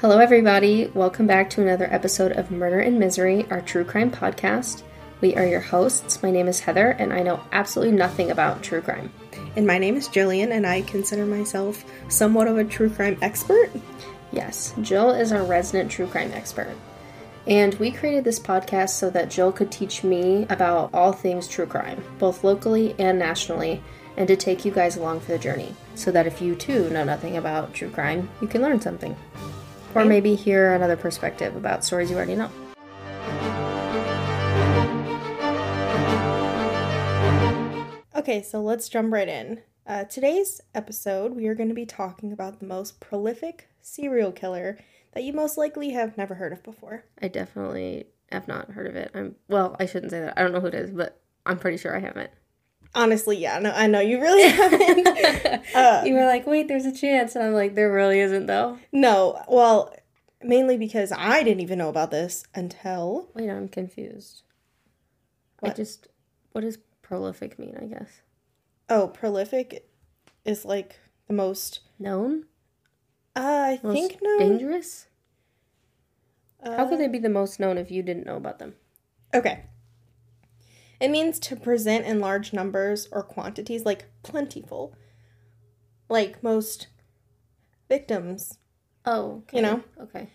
Hello, everybody. Welcome back to another episode of Murder and Misery, our true crime podcast. We are your hosts. My name is Heather, and I know absolutely nothing about true crime. And my name is Jillian, and I consider myself somewhat of a true crime expert. Yes, Jill is our resident true crime expert. And we created this podcast so that Jill could teach me about all things true crime, both locally and nationally, and to take you guys along for the journey, so that if you too know nothing about true crime, you can learn something. Or maybe hear another perspective about stories you already know. Okay, so let's jump right in. Uh, today's episode, we are going to be talking about the most prolific serial killer that you most likely have never heard of before. I definitely have not heard of it. I'm well, I shouldn't say that. I don't know who it is, but I'm pretty sure I haven't. Honestly, yeah, no, I know you really haven't. uh, you were like, wait, there's a chance, and I'm like, there really isn't though. no, well, mainly because I didn't even know about this until Wait, I'm confused. I What? just, what does prolific mean? I guess oh, prolific is like the most. known, Uh, I most think no. dangerous. How could Uh, they be the most known if you didn't know about them? Okay. It means to present in large numbers or quantities, like plentiful. Like most victims. Oh, okay. You know? Okay.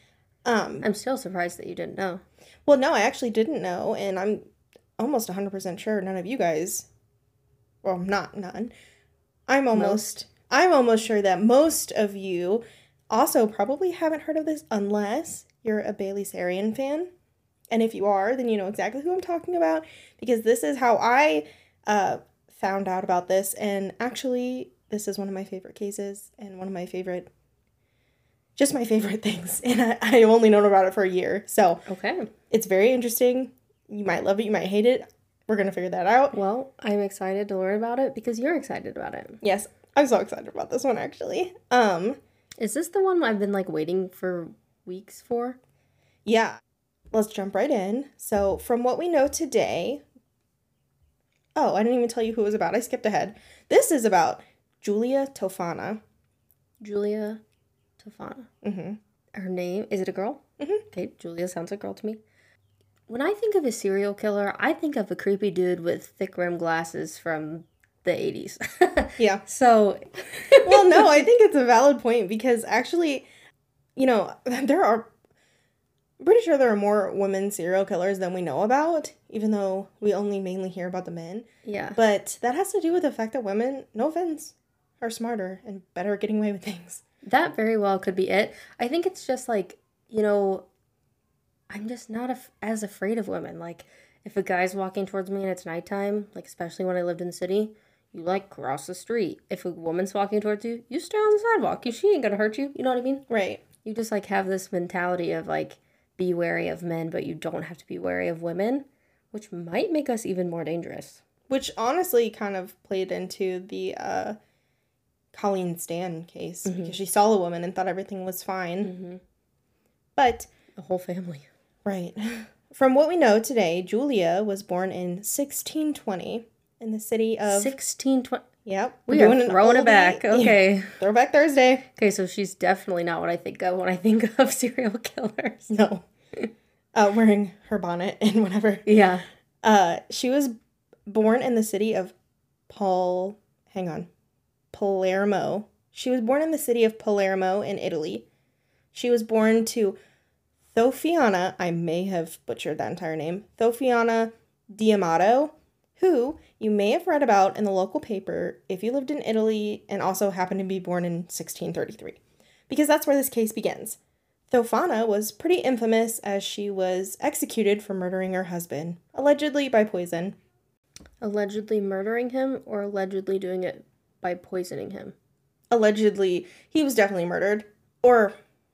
Um, I'm still surprised that you didn't know. well, no, I actually didn't know, and I'm almost 100% sure none of you guys, well, not none. I'm almost, I'm almost sure that most of you also probably haven't heard of this unless you're a Bailey Sarian fan. And if you are, then you know exactly who I'm talking about because this is how I uh, found out about this. And actually, this is one of my favorite cases and one of my favorite, just my favorite things. And I, I've only known about it for a year. So Okay. it's very interesting. You might love it, you might hate it. We're going to figure that out. Well, I'm excited to learn about it because you're excited about it. Yes, I'm so excited about this one actually. Um, Is this the one I've been like waiting for weeks for? yeah. Let's jump right in. So, from what we know today, oh, I didn't even tell you who it was about. I skipped ahead. This is about Giulia Tofana. Giulia Tofana. hmm Her name is it a girl? Mhm. Okay, Giulia sounds like a girl to me. When I think of a serial killer, I think of a creepy dude with thick rimmed glasses from the 80s. Yeah. so, well, no, I think it's a valid point because actually, you know, there are. I'm pretty sure there are more women serial killers than we know about, even though we only mainly hear about the men. yeah. But that has to do with the fact that women, no offense, are smarter and better at getting away with things. That very well could be it. I think it's just like, you know, I'm just not af- as afraid of women. Like, if a guy's walking towards me and it's nighttime, like, especially when I lived in the city, you like cross the street. If a woman's walking towards you, you stay on the sidewalk. She ain't gonna hurt you. You know what I mean? Right. You just like have this mentality of like, be wary of men, but you don't have to be wary of women, which might make us even more dangerous. Which honestly kind of played into the uh, Colleen Stan case because she saw a woman and thought everything was fine. Mm-hmm. But, The whole family. right. From what we know today, Giulia was born in 1620 in the city of. 1620. Yep. We an throwing it back. Okay. Throwback Thursday. Okay, so she's definitely not what I think of when I think of serial killers. No. uh, wearing her bonnet and whatever. Yeah. Uh, she was born in the city of Paul. Hang on, Palermo. She was born in the city of Palermo in Italy. She was born to Thofiana. I may have butchered that entire name. Thofiana Diamato, who you may have read about in the local paper if you lived in Italy and also happened to be born in 1633, because that's where this case begins. Thofana was pretty infamous as she was executed for murdering her husband, allegedly by poison. Allegedly murdering him or allegedly doing it by poisoning him. Allegedly, he was definitely murdered, or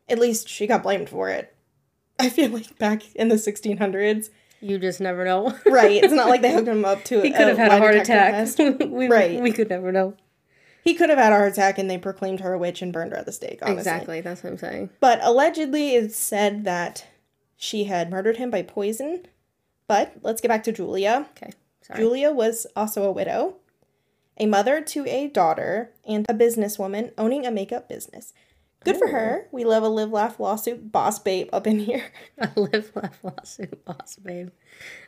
at least she got blamed for it. I feel like back in the 1600s, You just never know. right? It's not like they hooked him up to he could have had a heart attack. we, Right. We could never know. He could have had a heart attack and they proclaimed her a witch and burned her at the stake, honestly. Exactly. That's what I'm saying. But allegedly, it's said that she had murdered him by poison. But let's get back to Giulia. Okay. Sorry. Giulia was also a widow, a mother to a daughter, and a businesswoman owning a makeup business. Good for her. We love a live laugh lawsuit boss babe up in here. A live laugh lawsuit boss babe.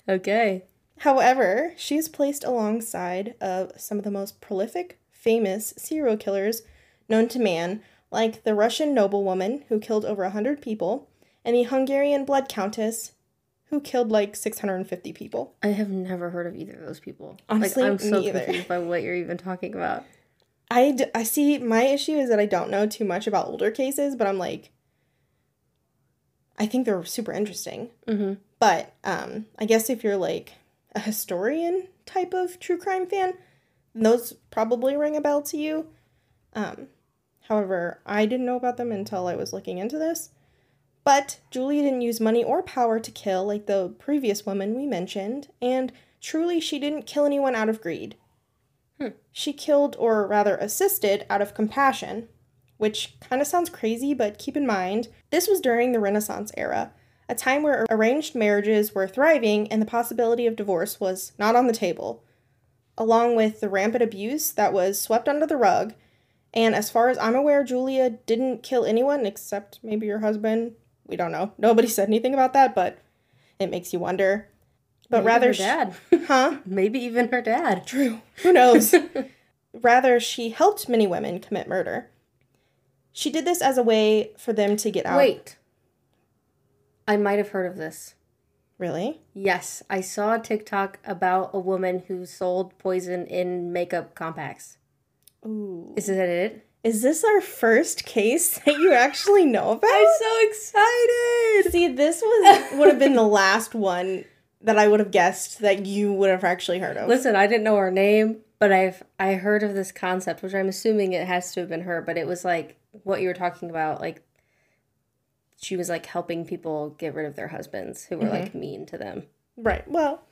Okay. However, she's placed alongside of some of the most prolific, famous serial killers known to man, like the Russian noblewoman who killed over 100 people, and the Hungarian blood countess who killed like 650 people. I have never heard of either of those people. Honestly, like, I'm so confused by what you're even talking about. I, d- I see my issue is that I don't know too much about older cases, but I'm like, I think they're super interesting. Mm-hmm. But um, I guess if you're like a historian type of true crime fan, those probably ring a bell to you. Um, however, I didn't know about them until I was looking into this. But Julie didn't use money or power to kill like the previous woman we mentioned, and truly she didn't kill anyone out of greed. She killed, or rather assisted, out of compassion, which kind of sounds crazy, but keep in mind, this was during the Renaissance era, a time where arranged marriages were thriving and the possibility of divorce was not on the table, along with the rampant abuse that was swept under the rug. And as far as I'm aware, Giulia didn't kill anyone except maybe your husband. We don't know. Nobody said anything about that, but it makes you wonder. But Maybe rather, her dad. huh? Maybe even her dad. True. Who knows? Rather, she helped many women commit murder. She did this as a way for them to get out. Wait. I might have heard of this. Really? Yes, I saw a TikTok about a woman who sold poison in makeup compacts. Ooh. Is that it? Is this our first case that you actually know about? I'm so excited. See, this was would have been the last one that I would have guessed that you would have actually heard of. Listen, I didn't know her name, but I've I heard of this concept, which I'm assuming it has to have been her, but it was like what you were talking about, like she was like helping people get rid of their husbands who were like mean to them. Right. Well,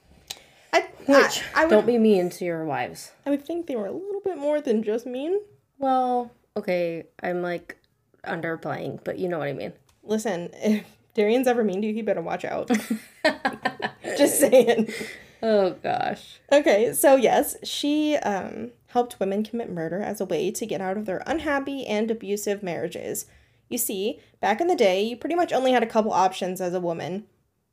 I Which I, I would don't be mean to your wives. I would think they were a little bit more than just mean. Well, okay, I'm like underplaying, but you know what I mean. Listen, if Darian's ever mean to you, he better watch out. just saying. Oh gosh. Okay, so yes, she um, helped women commit murder as a way to get out of their unhappy and abusive marriages. You see, back in the day, you pretty much only had a couple options as a woman.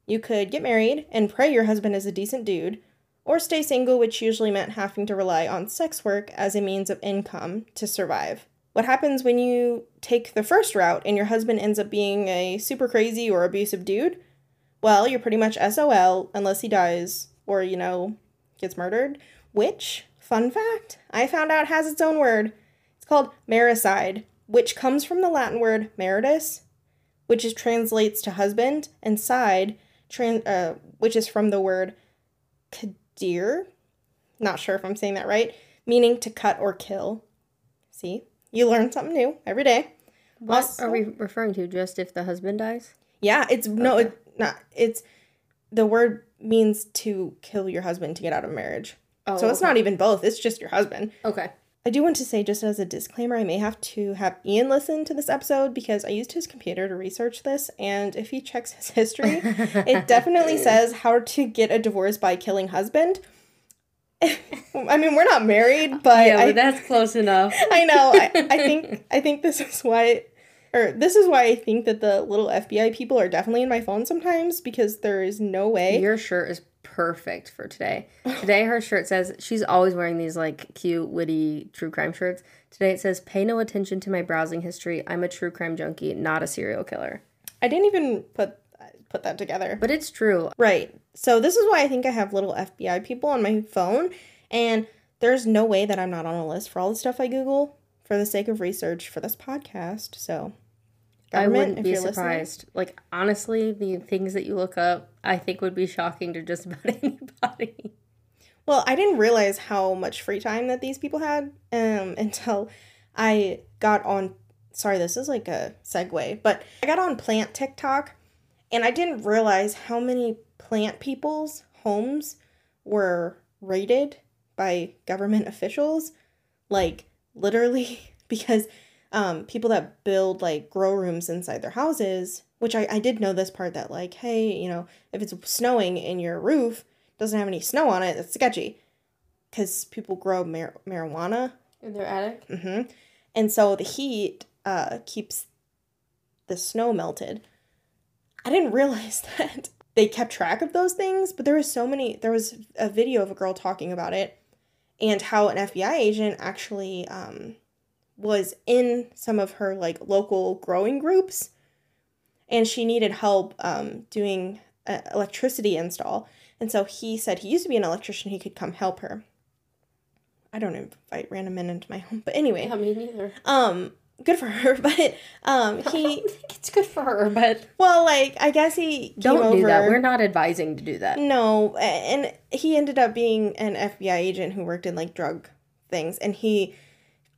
You could get married and pray your husband is a decent dude, or stay single, which usually meant having to rely on sex work as a means of income to survive. What happens when you take the first route and your husband ends up being a super crazy or abusive dude? Well, you're pretty much SOL unless he dies or, you know, gets murdered. Which, fun fact, I found out has its own word. It's called maricide, which comes from the Latin word maritus, which is translates to husband, and side, tran- uh, which is from the word kadir. Not sure if I'm saying that right, meaning to cut or kill. See, you learn something new every day. What Also- are we referring to? Just if the husband dies? Yeah, it's no, it not. It's the word means to kill your husband to get out of marriage. Oh, so it's not even both. It's just your husband. Okay. I do want to say, just as a disclaimer, I may have to have Ian listen to this episode because I used his computer to research this, and if he checks his history, it definitely says how to get a divorce by killing husband. I mean, we're not married, but yeah, I, that's close enough. I know. I, I think I think this is why, or this is why I think that the little FBI people are definitely in my phone sometimes because there is no way. Your shirt is perfect for today. Today, her shirt says she's always wearing these like cute, witty true crime shirts. Today, it says, "Pay no attention to my browsing history. I'm a true crime junkie, not a serial killer." I didn't even put put that together. But it's true. Right. So this is why I think I have little FBI people on my phone, and there's no way that I'm not on a list for all the stuff I Google for the sake of research for this podcast. So, I wouldn't be you're listening- surprised. Like honestly, the things that you look up, I think would be shocking to just about anybody. Well, I didn't realize how much free time that these people had um, until I got on. Sorry, this is like a segue, but I got on plant TikTok and I didn't realize how many plant people's homes were raided by government officials. Like, literally, because um, people that build like grow rooms inside their houses, which I, I did know this part that, like, hey, you know, if it's snowing in your roof, doesn't have any snow on it, it's sketchy. Because people grow mar- marijuana In their attic. Mm-hmm. And so the heat uh, keeps the snow melted. I didn't realize that they kept track of those things, but there was so many. There was a video of a girl talking about it and how an FBI agent actually um, was in some of her like local growing groups and she needed help um, doing uh, electricity install. And so he said he used to be an electrician, he could come help her. I don't invite random men into my home, but anyway. Yeah, me neither. Um, good for her, but um, he it's good for her, but well, like I guess he don't do over- that. We're not advising to do that. No, and he ended up being an FBI agent who worked in like drug things, and he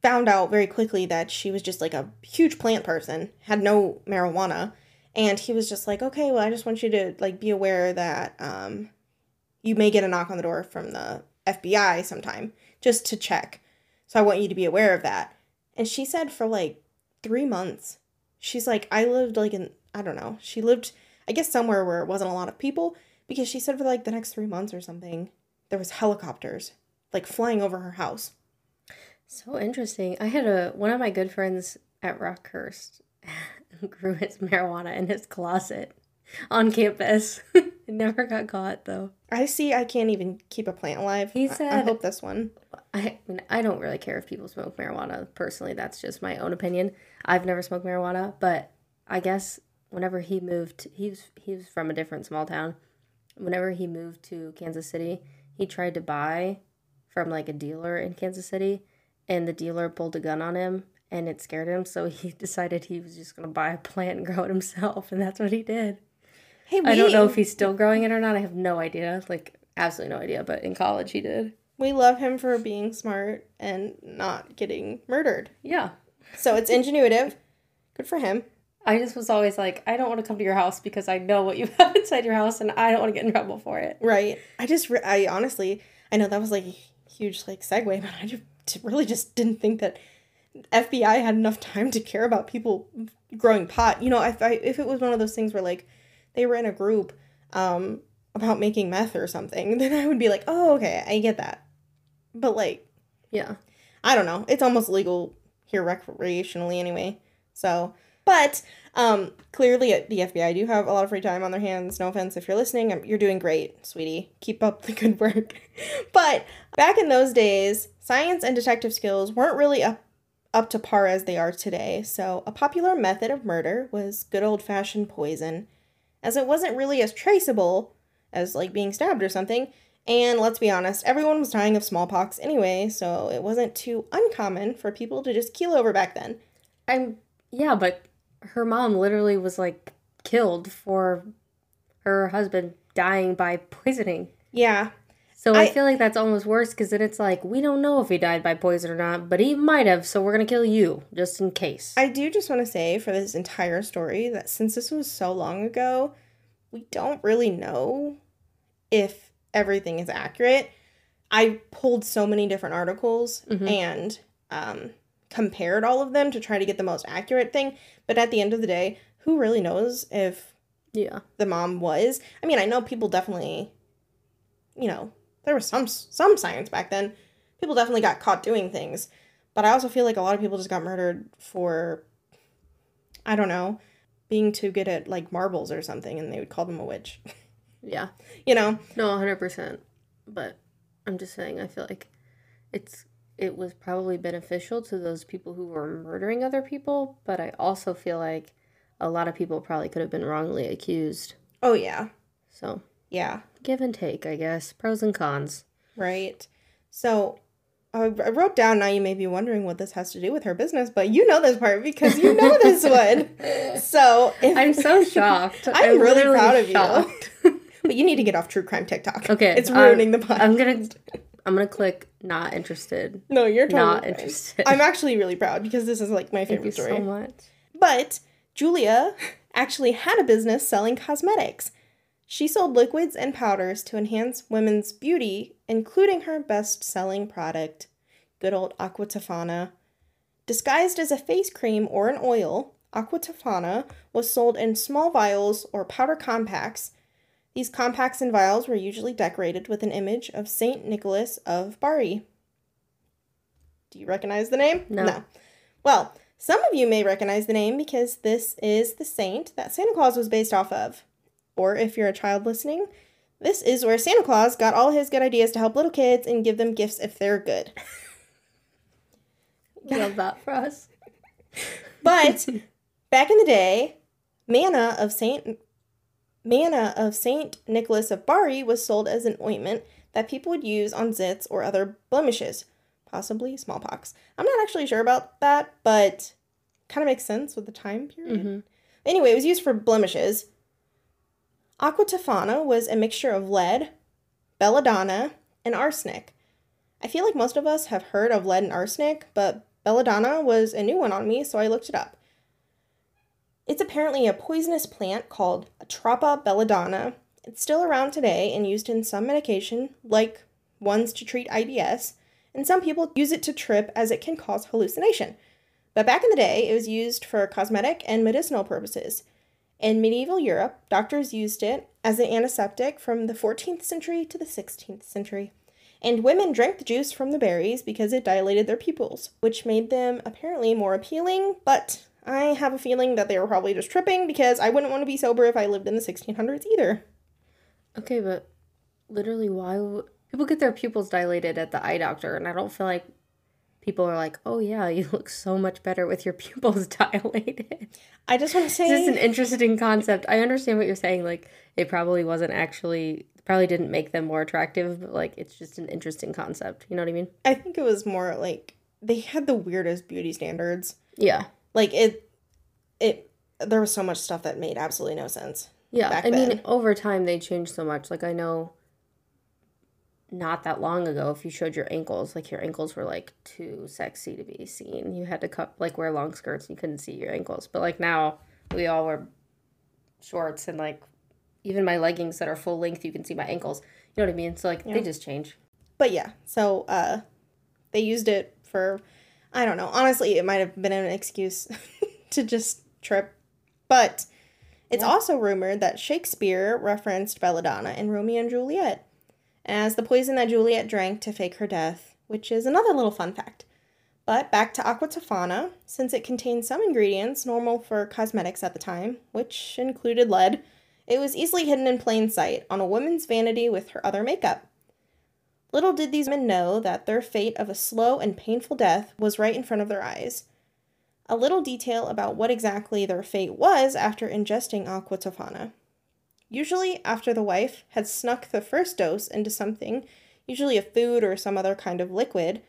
found out very quickly that she was just like a huge plant person, had no marijuana, and he was just like, okay, well, I just want you to like be aware that um, you may get a knock on the door from the FBI sometime, just to check. So I want you to be aware of that. And she said for like three months, she's like, I lived like in I don't know, she lived I guess somewhere where it wasn't a lot of people because she said for like the next three months or something, there was helicopters like flying over her house. So interesting. I had a one of my good friends at Rockhurst grew his marijuana in his closet on campus. it never got caught though. I see. I can't even keep a plant alive. He I- I, hope this one. I mean, I don't really care if people smoke marijuana. Personally, that's just my own opinion. I've never smoked marijuana, but I guess whenever he moved, he was he was from a different small town. Whenever he moved to Kansas City, he tried to buy from like a dealer in Kansas City, and the dealer pulled a gun on him, and it scared him. So he decided he was just gonna buy a plant and grow it himself, and that's what he did. Hey, we, I don't know if he's still growing it or not. I have no idea. Like absolutely no idea. But in college, he did. we love him for being smart and not getting murdered. Yeah. So it's ingenuitive. Good for him. I just was always like, I don't want to come to your house because I know what you have inside your house and I don't want to get in trouble for it. Right. I just, I honestly, I know that was like a huge like segue, but I just really just didn't think that FBI had enough time to care about people growing pot. You know, if I, if it was one of those things where like they were in a group um about making meth or something, then I would be like, oh, okay, I get that. But like, Yeah. I don't know. It's almost legal here recreationally anyway. So, but um, clearly at the FBI do have a lot of free time on their hands. No offense if you're listening. You're doing great, sweetie. Keep up the good work. but back in those days, science and detective skills weren't really up up to par as they are today. So, a popular method of murder was good old-fashioned poison, as it wasn't really as traceable as like being stabbed or something. And let's be honest, everyone was dying of smallpox anyway, so it wasn't too uncommon for people to just keel over back then. I'm, yeah, but her mom literally was like killed for her husband dying by poisoning. Yeah, So I, I- feel like that's almost worse because then it's like, we don't know if he died by poison or not, but he might have, so we're going to kill you just in case. I do just want to say for this entire story that since this was so long ago, we don't really know if everything is accurate. I pulled so many different articles Mhm. and um, compared all of them to try to get the most accurate thing. But at the end of the day, who really knows if yeah. the mom was? I mean, I know people definitely, you know, there was some some science back then. People definitely got caught doing things, but I also feel like a lot of people just got murdered for, I don't know, being too good at like marbles or something, and they would call them a witch. Yeah. you know, No, 100%. But I'm just saying, I feel like it's it was probably beneficial to those people who were murdering other people, but I also feel like a lot of people probably could have been wrongly accused. oh yeah, So, yeah, give and take, I guess. Pros and cons. right. So. I wrote down. Now you may be wondering what this has to do with her business, but you know this part because you know this one. So if, I'm so shocked. I'm really proud of you. But you need to get off true crime TikTok. Okay, It's I'm- ruining the podcast. I'm gonna I'm gonna click not interested. no, you're totally Not fine. interested. I'm actually really proud because this is like my Thank you favorite story. so much. But Giulia actually had a business selling cosmetics. She sold liquids and powders to enhance women's beauty, including her best selling product, good old Aqua Tofana. Disguised as a face cream or an oil, Aqua Tofana was sold in small vials or powder compacts. These compacts and vials were usually decorated with an image of Saint Nicholas of Bari. Do you recognize the name? No. Well, Some of you may recognize the name because this is the saint that Santa Claus was based off of. Or if you're a child listening, this is where Santa Claus got all his good ideas to help little kids and give them gifts if they're good. Love that for us. But back in the day, manna of Saint manna of Saint Nicholas of Bari was sold as an ointment that people would use on zits or other blemishes, possibly smallpox. I'm not actually sure about that, but kind of makes sense with the time period. Mhm. Anyway, it was used for blemishes. Aqua Tofana was a mixture of lead, belladonna, and arsenic. I feel like most of us have heard of lead and arsenic, but belladonna was a new one on me, so I looked it up. It's apparently a poisonous plant called Atropa belladonna. It's still around today and used in some medication, like ones to treat IBS, and some people use it to trip as it can cause hallucination. But back in the day, it was used for cosmetic and medicinal purposes. In medieval Europe, doctors used it as an antiseptic from the 14th century to the 16th century. And women drank the juice from the berries because it dilated their pupils, which made them apparently more appealing, but I have a feeling that they were probably just tripping because I wouldn't want to be sober if I lived in the 1600s either. Okay, but literally, why would people get their pupils dilated at the eye doctor? And I don't feel like people are like, "Oh yeah, you look so much better with your pupils dilated." I just want to say This is an interesting concept. I understand what you're saying. Like, it probably wasn't actually probably didn't make them more attractive, but like, it's just an interesting concept. You know what I mean? I think it was more like they had the weirdest beauty standards. Yeah. Like it it there was so much stuff that made absolutely no sense. Yeah, I mean, over time they changed so much. Like I know, not that long ago, if you showed your ankles, like your ankles were like too sexy to be seen. You had to cut like wear long skirts. And you couldn't see your ankles. But like now, we all wear shorts and like even my leggings that are full length, you can see my ankles. You know what I mean? So like Yeah. they just change. But yeah, so uh they used it for I don't know. Honestly, it might have been an excuse to just trip. But it's Yeah. also rumored that Shakespeare referenced belladonna in Romeo and Juliet as the poison that Juliet drank to fake her death, which is another little fun fact. But back to aqua tofana, since it contained some ingredients normal for cosmetics at the time, which included lead, it was easily hidden in plain sight on a woman's vanity with her other makeup. Little did these men know that their fate of a slow and painful death was right in front of their eyes. A little detail about what exactly their fate was after ingesting aqua tofana. Usually, after the wife had snuck the first dose into something, usually a food or some other kind of liquid,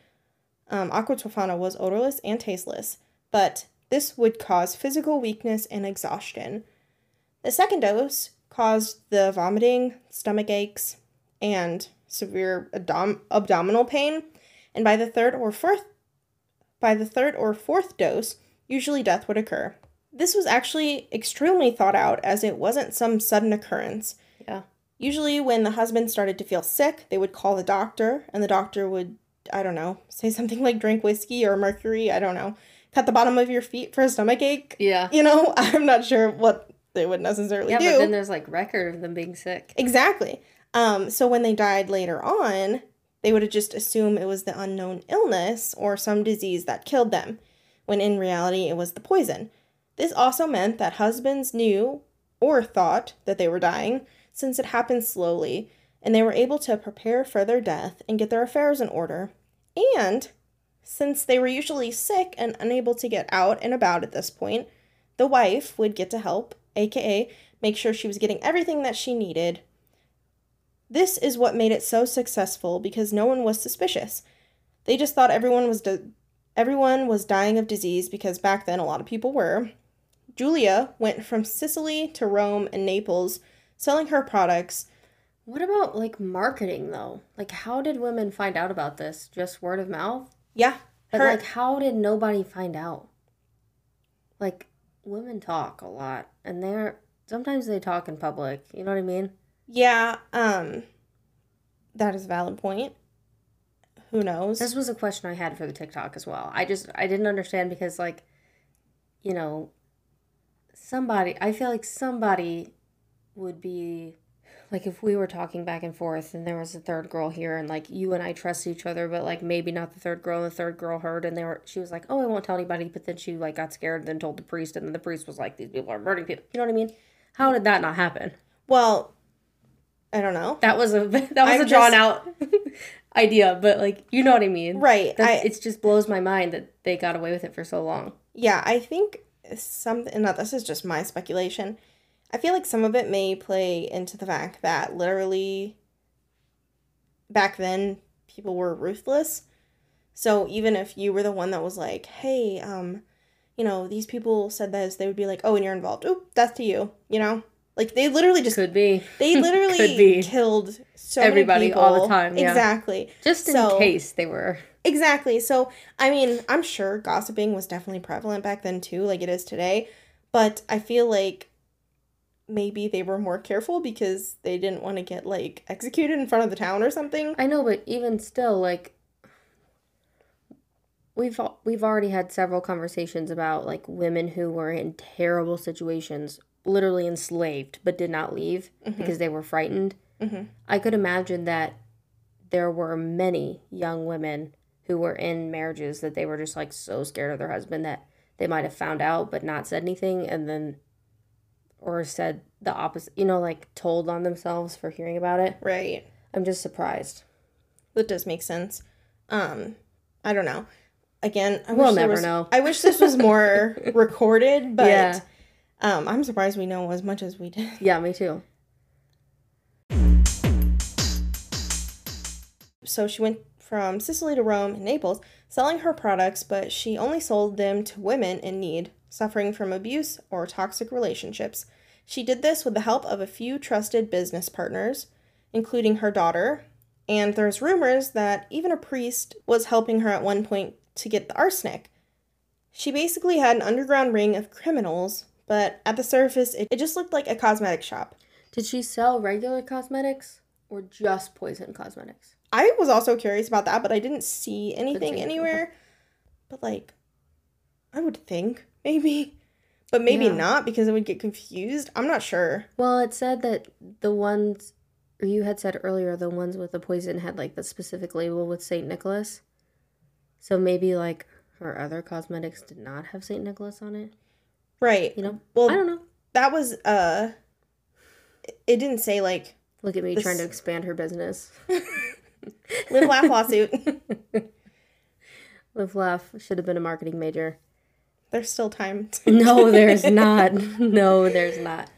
um, aqua tofana was odorless and tasteless, but this would cause physical weakness and exhaustion. The second dose caused the vomiting, stomach aches, and severe abdom- abdominal pain, and by the third or fourth by the third or fourth dose, usually death would occur. This was actually extremely thought out as it wasn't some sudden occurrence. Yeah. Usually when the husband started to feel sick, they would call the doctor and the doctor would I don't know, say something like drink whiskey or mercury, I don't know. Cut the bottom of your feet for a stomach ache. Yeah. You know, I'm not sure what they would necessarily do. Yeah, do. but then there's like record of them being sick. Exactly. Um, so when they died later on, they would have just assumed it was the unknown illness or some disease that killed them, when in reality it was the poison. This also meant that husbands knew or thought that they were dying, since it happened slowly, and they were able to prepare for their death and get their affairs in order. And since they were usually sick and unable to get out and about at this point, the wife would get to help, aka make sure she was getting everything that she needed. This is what made it so successful because no one was suspicious. They just thought everyone was di- everyone was dying of disease because back then a lot of people were. Giulia went from Sicily to Rome and Naples selling her products. What about like marketing though? Like, how did women find out about this? Just word of mouth? Yeah, But her like, how did nobody find out? Like, women talk a lot, and they're sometimes they talk in public. You know what I mean? yeah, um that is a valid point. Who knows? This was a question I had for the TikTok as well. I just I didn't understand because like, you know, somebody I feel like somebody would be like if we were talking back and forth and there was a third girl here and like you and I trust each other but like maybe not the third girl and the third girl heard and they were she was like oh I won't tell anybody but then she like got scared and then told the priest and then the priest was like these people are murdering people you know what I mean how did that not happen Well, I don't know. that was a that was I'm a drawn just- out idea but like you know what I mean Right. I, it just blows my mind that they got away with it for so long yeah, I think something. Now, this is just my speculation. I feel like some of it may play into the fact that literally back then people were ruthless. So even if you were the one that was like, "Hey, um, you know, these people said this," they would be like, "Oh, and you're involved. Oop, that's to you." You know, like they literally just could be they Could literally be. killed so Everybody all the time, yeah. Exactly. just in So- case they were Exactly. So, I mean, I'm sure gossiping was definitely prevalent back then too, like it is today. But I feel like maybe they were more careful because they didn't want to get like executed in front of the town or something. I know, but even still, like we've we've already had several conversations about like women who were in terrible situations, literally enslaved, but did not leave because they were frightened. Mhm. I could imagine that there were many young women who were in marriages that they were just like so scared of their husband that they might have found out but not said anything, and then or said the opposite, you know, like told on themselves for hearing about it. Right. I'm just surprised. That does make sense. Um, I don't know. Again, I We'll wish never was- know. I wish this was more recorded, but Yeah. um, I'm surprised we know as much as we did. Yeah, me too. So she went from Sicily to Rome and Naples selling her products, but she only sold them to women in need, suffering from abuse or toxic relationships. She did this with the help of a few trusted business partners, including her daughter, and there's rumors that even a priest was helping her at one point to get the arsenic. She basically had an underground ring of criminals, but at the surface, it, it just looked like a cosmetic shop. Did she sell regular cosmetics or just poison cosmetics? I was also curious about that, but I didn't see anything it, anywhere. But like, I would think maybe, but maybe Yeah. not because it would get confused. I'm not sure. Well, it said that the ones, you had said earlier, the ones with the poison had like the specific label with St. Nicholas. So maybe like her other cosmetics did not have St. Nicholas on it. Right. You know? Well, I don't know. that was uh, it didn't say like Look at me This- trying to expand her business. live laugh lawsuit. Live Laugh should have been a marketing major. There's still time. No, there's not. No, there's not.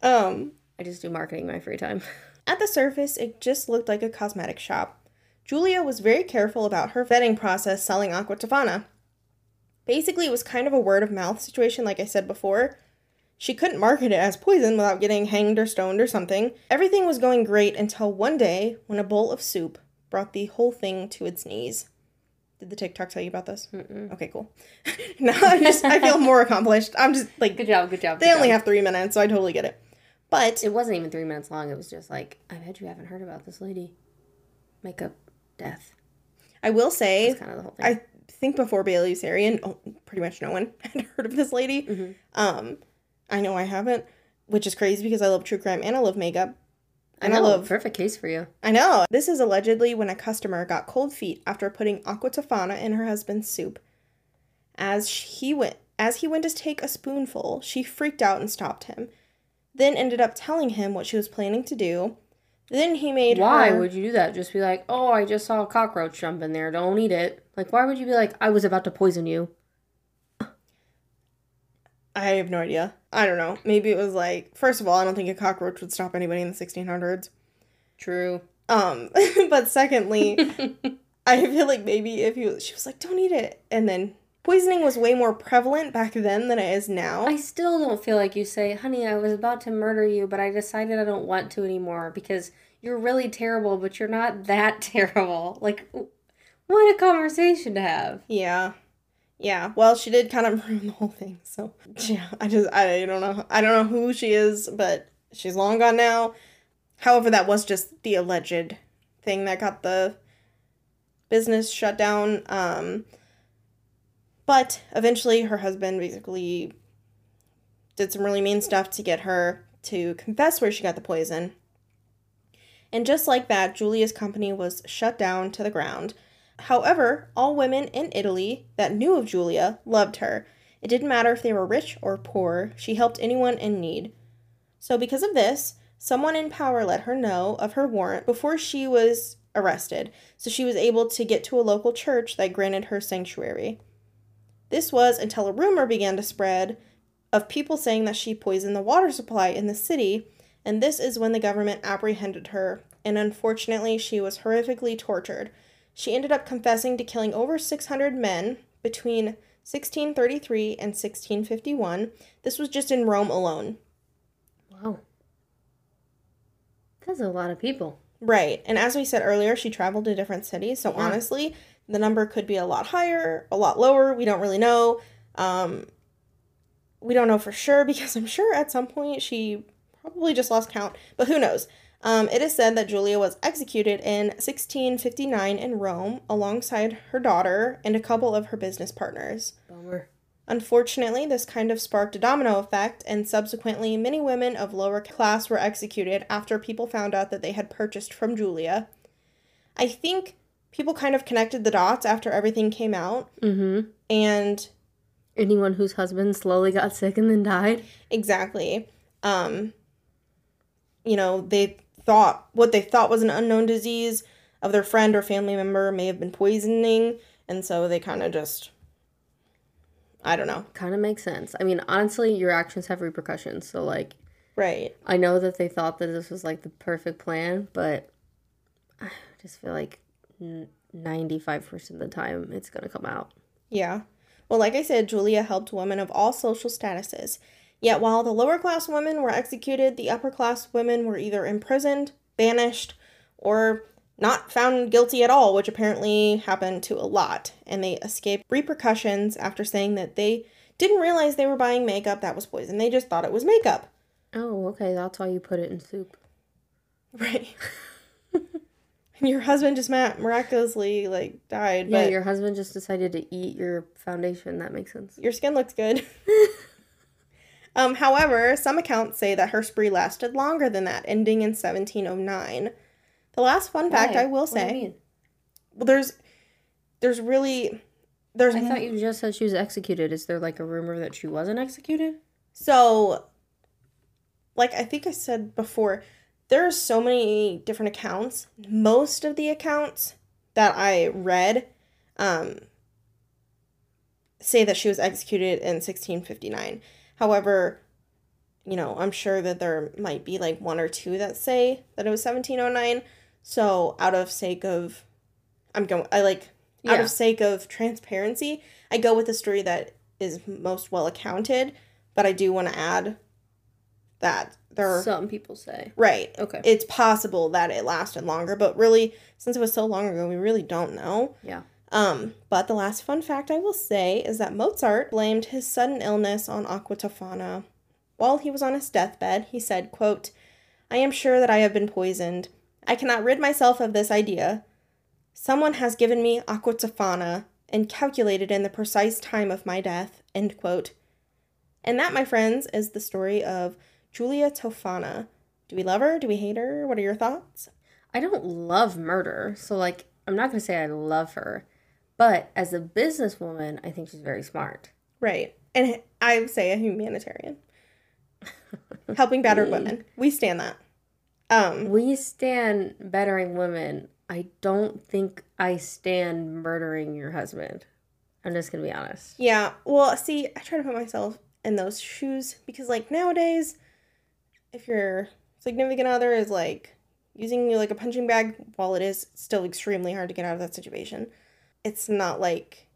Um, I just do marketing my free time. At the surface, it just looked like a cosmetic shop. Giulia was very careful about her vetting process selling Aqua Tofana. Basically, it was kind of a word of mouth situation, like I said before. She couldn't market it as poison without getting hanged or stoned or something. Everything was going great until one day when a bowl of soup brought the whole thing to its knees. Did the TikTok tell you about this? Mm-mm. Okay, cool. no, I'm just I feel more accomplished. I'm just like Good job, good job. they good only job. have three minutes, so I totally get it. But It wasn't even three minutes long. It was just like, I bet you haven't heard about this lady. Makeup death. I will say kind of the whole thing. I think before Bailey Sarian, oh, pretty much no one had heard of this lady. Mhm. Um, I know I haven't, which is crazy because I love true crime and I love makeup. I know. love- Perfect case for you. I know. This is allegedly when a customer got cold feet after putting aqua tofana in her husband's soup. As he went as he went to take a spoonful, she freaked out and stopped him. Then ended up telling him what she was planning to do. Then he made Why her would you do that? Just be like, oh, I just saw a cockroach jump in there. Don't eat it. Like, why would you be like, I was about to poison you? I have no idea. I don't know. Maybe it was like first of all, I don't think a cockroach would stop anybody in the 1600s. True. Um, but secondly, I feel like maybe if you she was like, "Don't eat it," and then poisoning was way more prevalent back then than it is now. I still don't feel like you say, honey, I was about to murder you, but I decided I don't want to anymore because you're really terrible, but you're not that terrible. Like, what a conversation to have. yeah, yeah. Well, she did kind of ruin the whole thing. So yeah, I just I don't know. I don't know who she is, but she's long gone now. However, that was just the alleged thing that got the business shut down. Um, but eventually, her husband basically did some really mean stuff to get her to confess where she got the poison. And just like that, Giulia's company was shut down to the ground. However, all women in Italy that knew of Giulia loved her. It didn't matter if they were rich or poor, she helped anyone in need. So, because of this, someone in power let her know of her warrant before she was arrested, so she was able to get to a local church that granted her sanctuary. This was until a rumor began to spread of people saying that she poisoned the water supply in the city, and this is when the government apprehended her, and unfortunately, she was horrifically tortured. She ended up confessing to killing over 600 men between 1633 and 1651. This was just in Rome alone. Wow. That's a lot of people. Right. And as we said earlier, she traveled to different cities. So Yeah. honestly, the number could be a lot higher, a lot lower. We don't really know. Um, we don't know for sure because I'm sure at some point she probably just lost count, but who knows? Um, it is said that Giulia was executed in 1659 in Rome alongside her daughter and a couple of her business partners. Bummer. Unfortunately, this kind of sparked a domino effect, and subsequently, many women of lower class were executed after people found out that they had purchased from Giulia. I think people kind of connected the dots after everything came out, Mm-hmm. and Anyone whose husband slowly got sick and then died. exactly, um, you know, they thought what they thought was an unknown disease of their friend or family member may have been poisoning, and so they kind of just, I don't know, Kind of makes sense. I mean, honestly, your actions have repercussions. So, like, right? I know that they thought that this was like the perfect plan, but I just feel like 95% of the time it's going to come out. Yeah. Well, like I said, Giulia helped women of all social statuses. Yet while the lower class women were executed, the upper class women were either imprisoned, banished, or not found guilty at all, which apparently happened to a lot. And they escaped repercussions after saying that they didn't realize they were buying makeup that was poison. They just thought it was makeup. Oh, okay. That's why you put it in soup. Right. and your husband just miraculously like died, Yeah, but your husband just decided to eat your foundation. That makes sense. Your skin looks good. um, however, some accounts say that her spree lasted longer than that, ending in 1709. The last fun fact Why? I will What do you say, mean? well, there's, there's really, there's I thought you just said she was executed. Is there like a rumor that she wasn't executed? so, like I think I said before, there are so many different accounts. Most of the accounts that I read, um, say that she was executed in 1659. However, you know, I'm sure that there might be like one or two that say that it was 1709. So, out of sake of I'm going I like out of sake of transparency, I go with the story that is most well accounted, but I do want to add that there are Some people say. right. Okay. It's possible that it lasted longer, but really since it was so long ago, we really don't know. Yeah. Um, but the last fun fact I will say is that Mozart blamed his sudden illness on aqua tofana. While he was on his deathbed, he said, quote, I am sure that I have been poisoned. I cannot rid myself of this idea. Someone has given me aqua tofana and calculated in the precise time of my death, end quote. And that, my friends, is the story of Giulia Tofana. Do we love her? Do we hate her? What are your thoughts? I don't love murder, so like I'm not gonna say I love her, but as a businesswoman, I think she's very smart. Right. And I would say a humanitarian. Helping battered women. We stand that. Um, We stand bettering women. I don't think I stand murdering your husband. I'm just gonna be honest. yeah. Well, see, I try to put myself in those shoes because, like, nowadays, if your significant other is like using you like a punching bag, while it is still extremely hard to get out of that situation, it's not like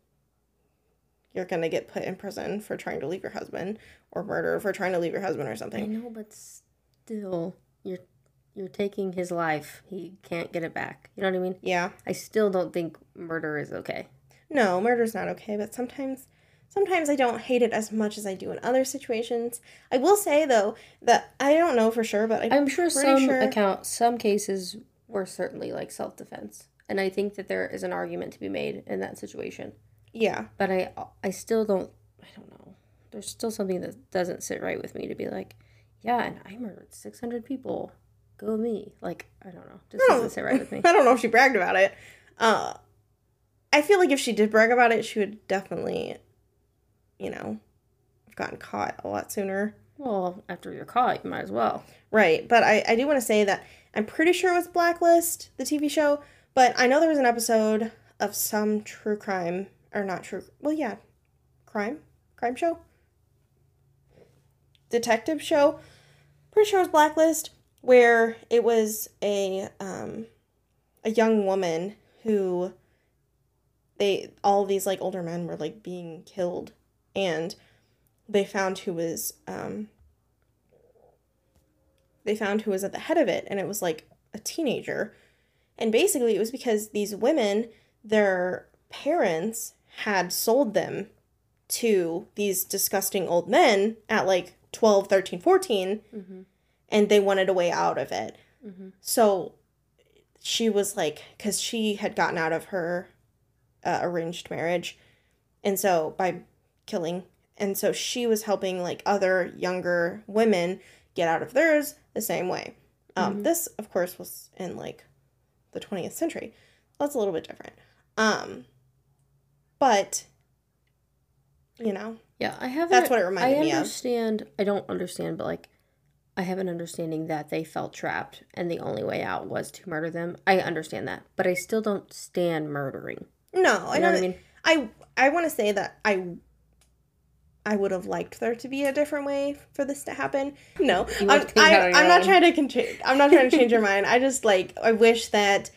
you're gonna get put in prison for trying to leave your husband or murder for trying to leave your husband or something. I know, but still, you're you're taking his life. He can't get it back. You know what I mean? Yeah. I still don't think murder is okay. No, murder's not okay, but sometimes sometimes I don't hate it as much as I do in other situations. I will say though that I don't know for sure, but I, I'm sure some sure- account some cases were certainly like self defense, and I think that there is an argument to be made in that situation. yeah, But I I still don't I don't know. There's still something that doesn't sit right with me to be like, yeah, and I murdered 600 people go me. Like, I don't know. Just I doesn't don't- sit right with me. I don't know if she bragged about it. Uh, I feel like if she did brag about it, she would definitely, you know, have gotten caught a lot sooner. Well, after you're caught, you might as well. Right. But I, I do want to say that I'm pretty sure it was Blacklist, the TV show, but I know there was an episode of some true crime, or not true, well, yeah, crime? Crime show? Detective show? Pretty sure it was Blacklist, where it was a, um, a young woman who they, all these like older men were like being killed and they found who was, um, they found who was at the head of it and it was like a teenager and basically it was because these women their parents had sold them to these disgusting old men at like 12 13 14 Mhm. and they wanted a way out of it Mhm. so she was like because she had gotten out of her uh, arranged marriage and so by killing and so she was helping like other younger women get out of theirs the same way um, Mhm. this of course was in like the 20th century that's a little bit different um but you know Yeah, I have. That's what it reminded me of. I understand. I don't understand, but like, I have an understanding that they felt trapped, and the only way out was to murder them. I understand that, but I still don't stand murdering. no i You know know what I mean? I I want to say that I I would have liked there to be a different way for this to happen. No, I'm, I, out on your I'm not trying to I'm not trying to change your mind. I just like I wish that.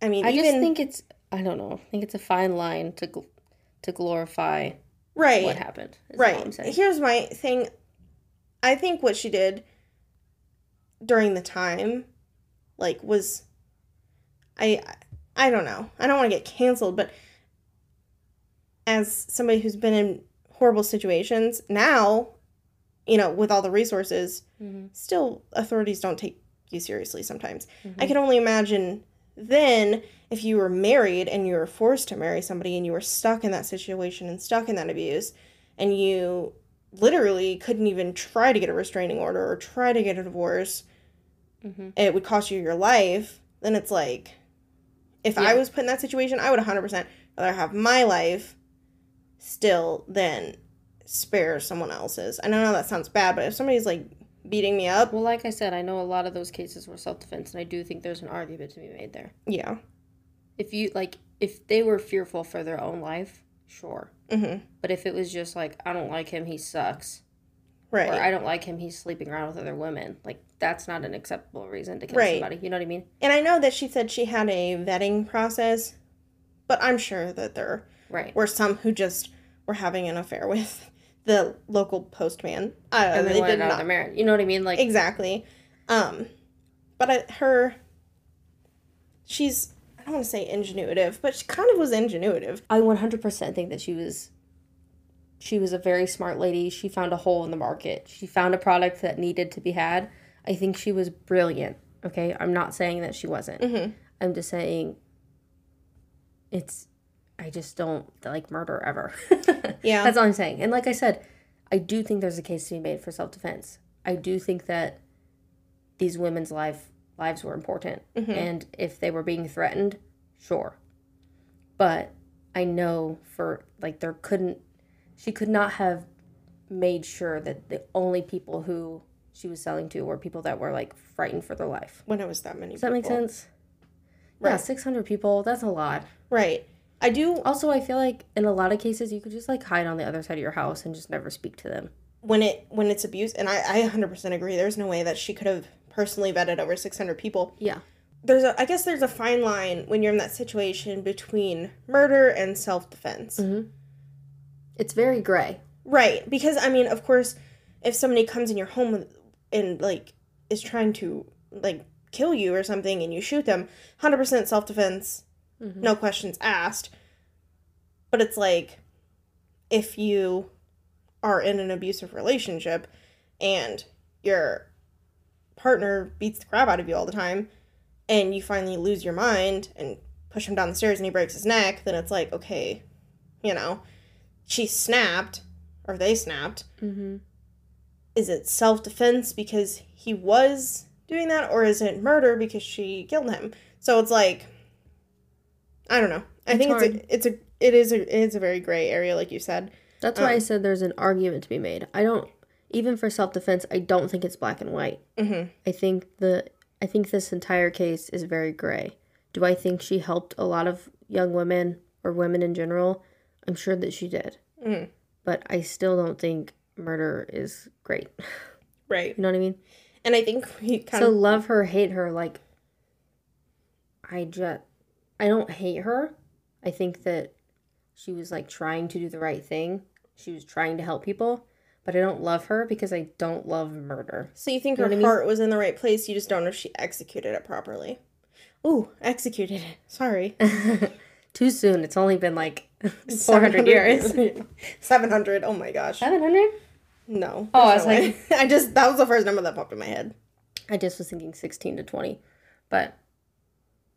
I mean, I even just think it's. I don't know. I think it's a fine line to gl- to glorify right, what happened. is all I'm right. Here's my thing. I think what she did during the time, like, was. I I don't know. I don't want to get canceled, but as somebody who's been in horrible situations now, you know, with all the resources, Mhm. still authorities don't take you seriously sometimes. I Mhm. can only imagine then if you were married and you were forced to marry somebody and you were stuck in that situation and stuck in that abuse and you literally couldn't even try to get a restraining order or try to get a divorce, Mhm. it would cost you your life, then it's like if I was put in that situation, I would 100% rather have my life still than spare someone else's. I know that sounds bad, but if somebody's like beating me up, Well, like I said, I know a lot of those cases were self defense, and I do think there's an argument to be made there. yeah. If you like, if they were fearful for their own life, sure. Mhm. But if it was just like, I don't like him, he sucks, Right. or I don't like him, he's sleeping around with other women, like that's not an acceptable reason to kill Right. somebody. You know what I mean? And I know that she said she had a vetting process, but I'm sure that there Right. Or some who just were having an affair with the local postman. Uh, and they they wanted did out not their marriage. You know what I mean? Like, exactly. Um, but I, her, she's I don't want to say ingenuitive, but she kind of was ingenuitive. I 100% think that she was she was a very smart lady. She found a hole in the market. She found a product that needed to be had. I think she was brilliant. Okay? I'm not saying that she wasn't. Mhm. I'm just saying it's I just don't like murder ever. Yeah. That's all I'm saying. And like I said, I do think there's a case to be made for self-defense. I do think that these women's life lives were important Mhm. and if they were being threatened, sure. But I know for like there couldn't she could not have made sure that the only people who she was selling to were people that were like frightened for their life. When it was that many. Does that make people. sense? Yeah, 600 people, that's a lot. Right. I do Also, I feel like in a lot of cases you could just like hide on the other side of your house and just never speak to them. when it when it's abuse, and I I 100% agree. There's no way that she could have personally vetted over 600 people. Yeah. there's a I guess there's a fine line when you're in that situation between murder and self defense. Mm-hmm. It's very gray. Right, because I mean, of course, if somebody comes in your home and like is trying to like kill you or something and you shoot them, 100% self Mhm. no questions asked. But it's like if you are in an abusive relationship and your partner beats the crap out of you all the time and you finally lose your mind and push him down the stairs and he breaks his neck, then it's like, okay, you know, she snapped or they snapped. Mm-hmm. Is it self defense because he was doing that, or is it murder because she killed him? So it's like, I don't know. I It's think hard. it's a, it's a it is a it is a very gray area, like you said. That's why I Um, said there's an argument to be made. I don't even for self defense. I don't think it's black and white. Mm-hmm. I think the I think this entire case is very gray. Do I think she helped a lot of young women or women in general? I'm sure that she did, Mhm. but I still don't think murder is great. Right. You know what I mean? And I think we kind So of love her, hate her. Like I just I don't hate her. I think that she was like trying to do the right thing. She was trying to help people, but I don't love her because I don't love murder. so you think You her I mean? heart was in the right place. You just don't know if she executed it properly. Ooh, executed it. Sorry. Too soon. It's only been like 400 years. 700. Oh my gosh. 700? No. Oh, I was no like- I just, that was the first number that popped in my head. I just was thinking 16 to 20, but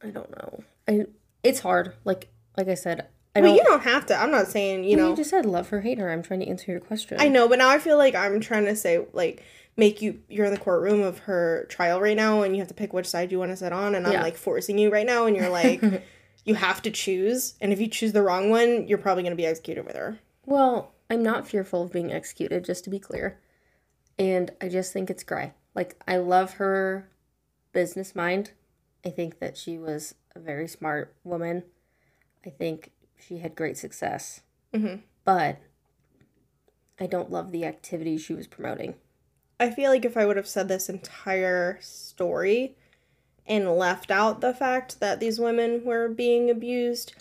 I don't know. I it's hard. Like like I said, I well, don't you don't have to. I'm not saying, you Well, know. you just said love her, hate her. I'm trying to answer your question. I know, but now I feel like I'm trying to say, like, make you, you're in the courtroom of her trial right now and you have to pick which side you want to sit on. And I'm Yeah. like forcing you right now and you're like, you have to choose. And if you choose the wrong one, you're probably going to be executed with her. Well, I'm not fearful of being executed, just to be clear. And I just think it's gray. Like, I love her business mind. I think that she was a very smart woman. I think she had great success. Mhm. But I don't love the activities she was promoting. I feel like if I would have said this entire story and left out the fact that these women were being abused,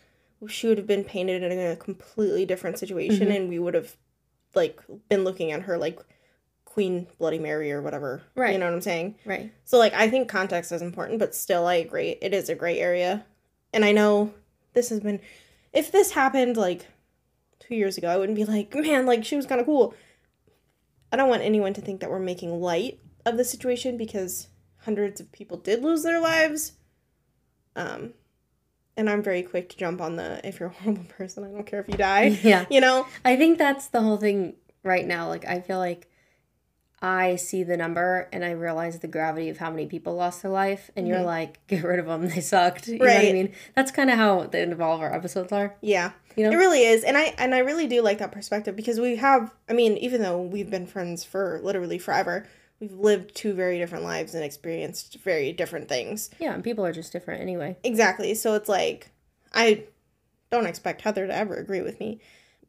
she would have been painted in a completely different situation Mhm. and we would have like been looking at her like Queen Bloody Mary or whatever. Right. You know what I'm saying? Right. So like I think context is important, but still I agree. It is a gray area. And I know this has been if this happened like two years ago, I wouldn't be like, man, like she was kinda cool. I don't want anyone to think that we're making light of the situation because hundreds of people did lose their lives. Um and I'm very quick to jump on the if you're a horrible person, I don't care if you die. Yeah. You know? I think that's the whole thing right now. Like, I feel like I see the number and I realize the gravity of how many people lost their life, and you're Mhm. like, get rid of them. They sucked. You know what I mean? That's kind of how the end of all of our episodes are. Yeah. You know? It really is. And I and I really do like that perspective because we have I mean, even though we've been friends for literally forever, we've lived two very different lives and experienced very different things. Yeah, and people are just different anyway. Exactly. So it's like I don't expect Heather to ever agree with me.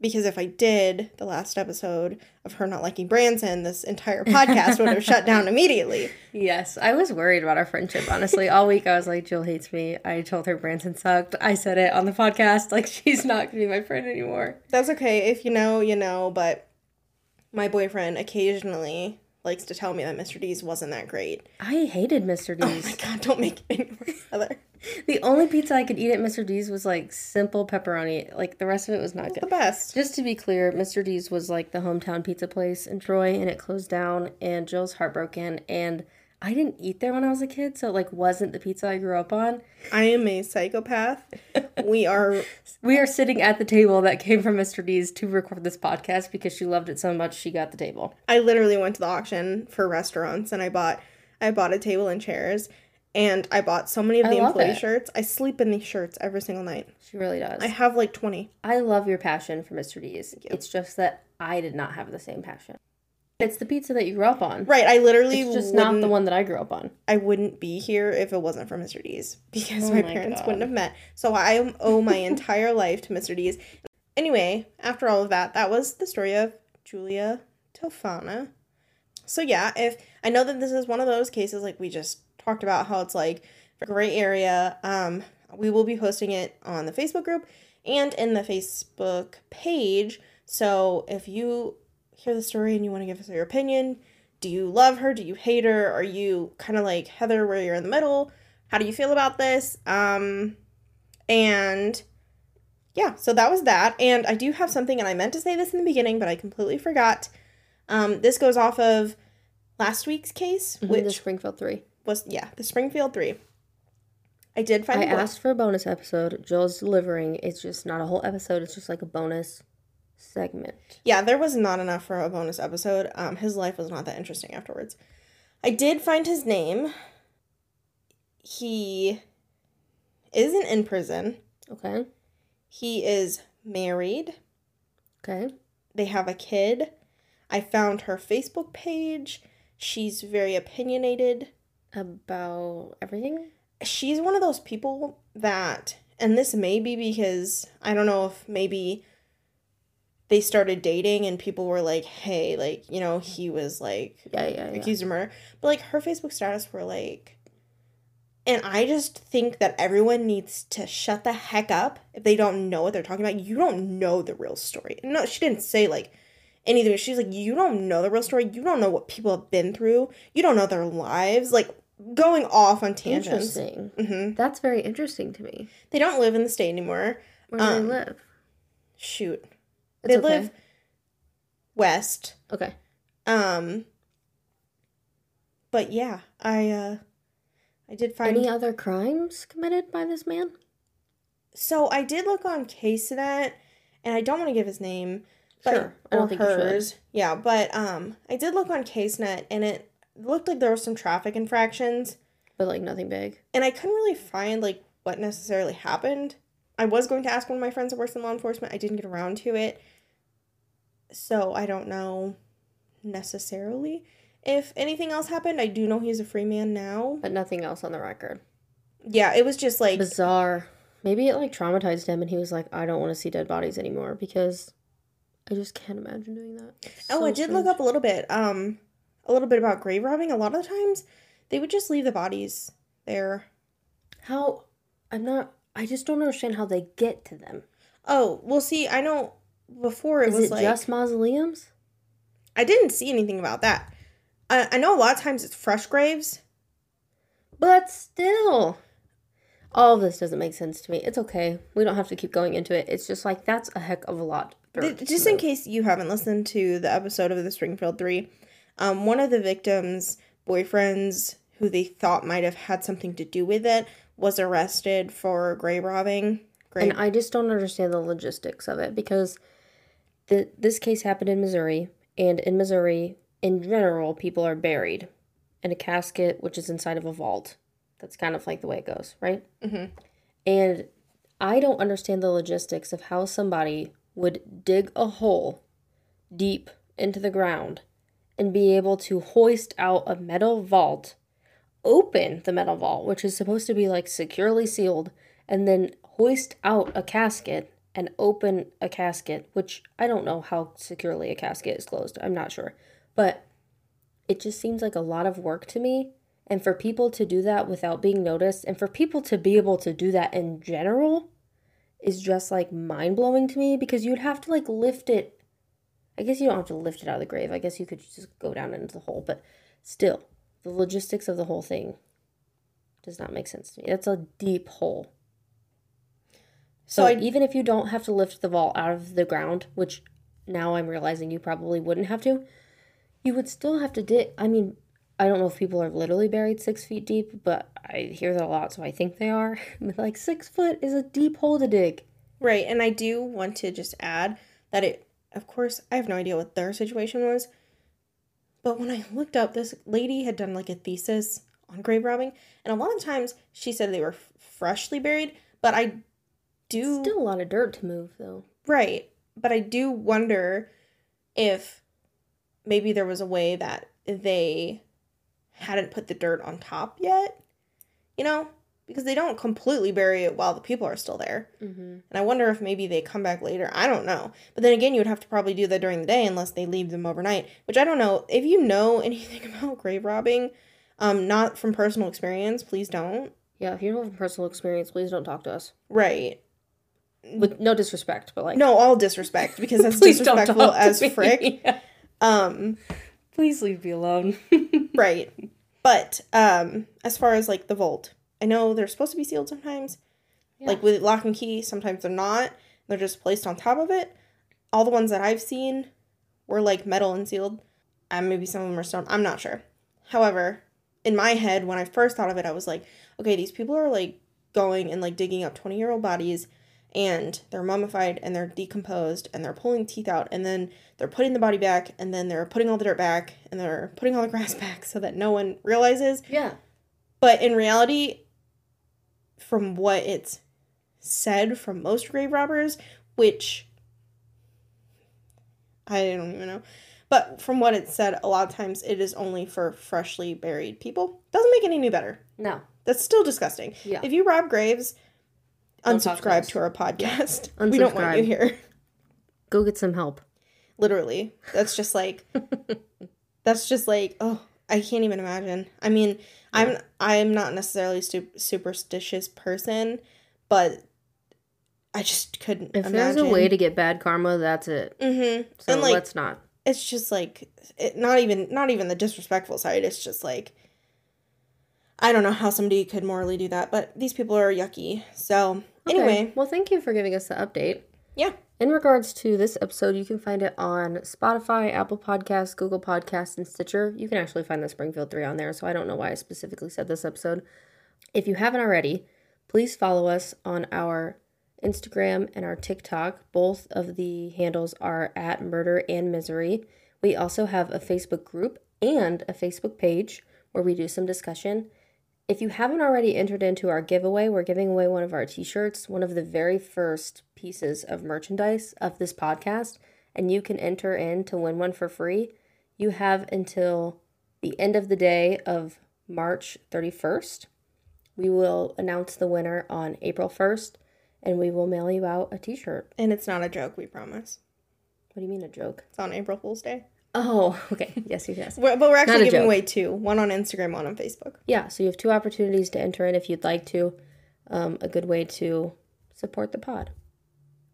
Because if I did, the last episode of her not liking Branson, this entire podcast would have shut down immediately. Yes, I was worried about our friendship, honestly. All week I was like, Jill hates me. I told her Branson sucked. I said it on the podcast. Like, she's not going to be my friend anymore. That's okay. If you know, you know, but my boyfriend occasionally likes to tell me that Mr. D's wasn't that great. I hated Mr. D's. Oh my god, don't make it any worse. The only pizza I could eat at Mr. D's was like simple pepperoni. Like, the rest of it was not good. The best. Just to be clear, Mr. D's was like the hometown pizza place in Troy, and it closed down, and Jill's heartbroken. And I didn't eat there when I was a kid, so it like wasn't the pizza I grew up on. I am a psychopath. We are We are sitting at the table that came from Mr. D's to record this podcast because she loved it so much she got the table. I literally went to the auction for restaurants and I bought I bought a table and chairs and I bought so many of the employee it. shirts. I sleep in these shirts every single night. She really does. I have like 20. I love your passion for Mr. D's. It's just that I did not have the same passion. It's the pizza that you grew up on. Right, I literally It's just not the one that I grew up on. I wouldn't be here if it wasn't for Mr. D's because Oh my, my parents God. wouldn't have met. So I owe my entire life to Mr. D's. Anyway, after all of that, that was the story of Giulia Tofana. So yeah, if I know that this is one of those cases like we just talked about how it's like a gray area, um we will be posting it on the Facebook group and in the Facebook page. So if you hear the story and you want to give us your opinion, do you love her? Do you hate her? Are you kind of like Heather where you're in the middle? How do you feel about this? Um and yeah, so that was that. And I do have something and I meant to say this in the beginning, but I completely forgot. Um this goes off of last week's case, Mhm, which the Springfield 3. Was yeah, the Springfield 3. I did find I asked for a bonus episode. Jill's delivering. It's just not a whole episode. It's just like a bonus segment. Yeah, there was not enough for a bonus episode. Um, his life was not that interesting afterwards. I did find his name. he isn't in prison. Okay. He is married. Okay. They have a kid. I found her Facebook page. She's very opinionated. About everything? She's one of those people that, and this may be because I don't know if maybe they started dating and people were like, hey, like, you know, he was like Yeah, yeah, yeah. accused of murder. But like her Facebook status were like, and I just think that everyone needs to shut the heck up if they don't know what they're talking about. You don't know the real story. No, she didn't say like anything. She's like, you don't know the real story. You don't know what people have been through. You don't know their lives. Like going off on tangents. Interesting. hmm That's very interesting to me. They don't live in the state anymore. Where do Um, they live? Shoot, It's they okay. live west. Okay. Um, but yeah, I uh, I did find Any other crimes committed by this man? So I did look on CaseNet, and I don't want to give his name, but Sure. I don't think hers. Yeah, but um, I did look on CaseNet, and it looked like there was some traffic infractions, But like nothing big. and I couldn't really find like what necessarily happened. I was going to ask one of my friends that works in law enforcement. I didn't get around to it, so I don't know necessarily if anything else happened. I do know he's a free man now. But nothing else on the record. Yeah, it was just like Bizarre. Maybe it like traumatized him and he was like, I don't want to see dead bodies anymore because I just can't imagine doing that. It's Oh, so I did look up a little bit. Um, a little bit about grave robbing. A lot of the times, they would just leave the bodies there. how I'm not I just don't understand how they get to them. Oh, well, see, I know before it Is was it like just mausoleums? I didn't see anything about that. I I know a lot of times it's fresh graves. But still, all this doesn't make sense to me. It's okay. We don't have to keep going into it. It's just like that's a heck of a lot. Th- just in case you haven't listened to the episode of the Springfield Three, um, one of the victims' boyfriends, who they thought might have had something to do with it, was arrested for grave robbing. Grave. And I just don't understand the logistics of it because the this case happened in Missouri, and in Missouri, in general, people are buried in a casket which is inside of a vault. That's kind of like the way it goes, right? Mhm. And I don't understand the logistics of how somebody would dig a hole deep into the ground and be able to hoist out a metal vault, open the metal vault, which is supposed to be like securely sealed, and then hoist out a casket and open a casket, which I don't know how securely a casket is closed. I'm not sure. But it just seems like a lot of work to me. And for people to do that without being noticed, and for people to be able to do that in general, is just like mind blowing to me because you'd have to like lift it. I guess you don't have to lift it out of the grave. I guess you could just go down into the hole, but still, the logistics of the whole thing does not make sense to me. That's a deep hole. So So I- even if you don't have to lift the vault out of the ground, which now I'm realizing you probably wouldn't have to, you would still have to dig. I mean, I don't know if people are literally buried six feet deep, but I hear that a lot, so I think they are. Like six foot is a deep hole to dig. Right, and I do want to just add that it, of course, I have no idea what their situation was, but when I looked up, this lady had done like a thesis on grave robbing, and a lot of times she said they were f- freshly buried, but I do Still a lot of dirt to move, though. right, but I do wonder if maybe there was a way that they hadn't put the dirt on top yet, you know, because they don't completely bury it while the people are still there. Mm-hmm. And I wonder if maybe they come back later. I don't know. But then again, you would have to probably do that during the day unless they leave them overnight, which I don't know. If you know anything about grave robbing, um, not from personal experience, please don't. Yeah, if you don't have personal experience, please don't talk to us. Right. With no disrespect, but like No, all disrespect because that's disrespectful as frick. Um, please leave me alone. right. But um, as far as like the vault, I know they're supposed to be sealed sometimes. Yeah. Like with lock and key, sometimes they're not. They're just placed on top of it. All the ones that I've seen were like metal and sealed. And maybe some of them are stone. I'm not sure. However, in my head, when I first thought of it, I was like, okay, these people are like going and like digging up 20 year old bodies and they're mummified and they're decomposed and they're pulling teeth out and then they're putting the body back and then they're putting all the dirt back and they're putting all the grass back so that no one realizes yeah. but in reality from what it's said from most grave robbers, which I don't even know. But from what it said, a lot of times it is only for freshly buried people. Doesn't make it any better. No. That's still disgusting. Yeah. If you rob graves, Don't talk to unsubscribe to our podcast. We don't want you here. Go get some help. Literally. That's just like that's just like oh, I can't even imagine. I mean, I'm I'm not necessarily a stu- superstitious person, but I just couldn't If imagine. there's a way to get bad karma, that's it. Mhm. So and like let's not. it's just like it, not even not even the disrespectful side it's just like i don't know how somebody could morally do that but these people are yucky so Okay. anyway Well, thank you for giving us the update. Yeah In regards to this episode, you can find it on Spotify, Apple Podcasts, Google Podcasts, and Stitcher. You can actually find the Springfield 3 on there, so I don't know why I specifically said this episode. If you haven't already, please follow us on our Instagram and our TikTok. Both of the handles are at Murder and Misery. We also have a Facebook group and a Facebook page where we do some discussion. If you haven't already entered into our giveaway, we're giving away one of our t shirts, one of the very first pieces of merchandise of this podcast, and you can enter in to win one for free. You have until the end of the day of March 31st. We will announce the winner on April 1st, and we will mail you out a t shirt. and it's not a joke we promise What do you mean, a joke? it's on april fool's day Oh, okay. Yes, yes, yes. we're, but we're actually giving joke. away two one on instagram one on facebook yeah, so you have two opportunities to enter in if you'd like to. Um, a good way to support the pod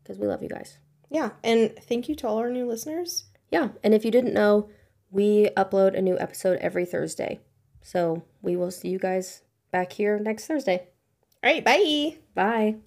because we love you guys. yeah and thank you to all our new listeners Yeah, and if you didn't know, we upload a new episode every Thursday. So we will see you guys back here next Thursday. all right bye Bye.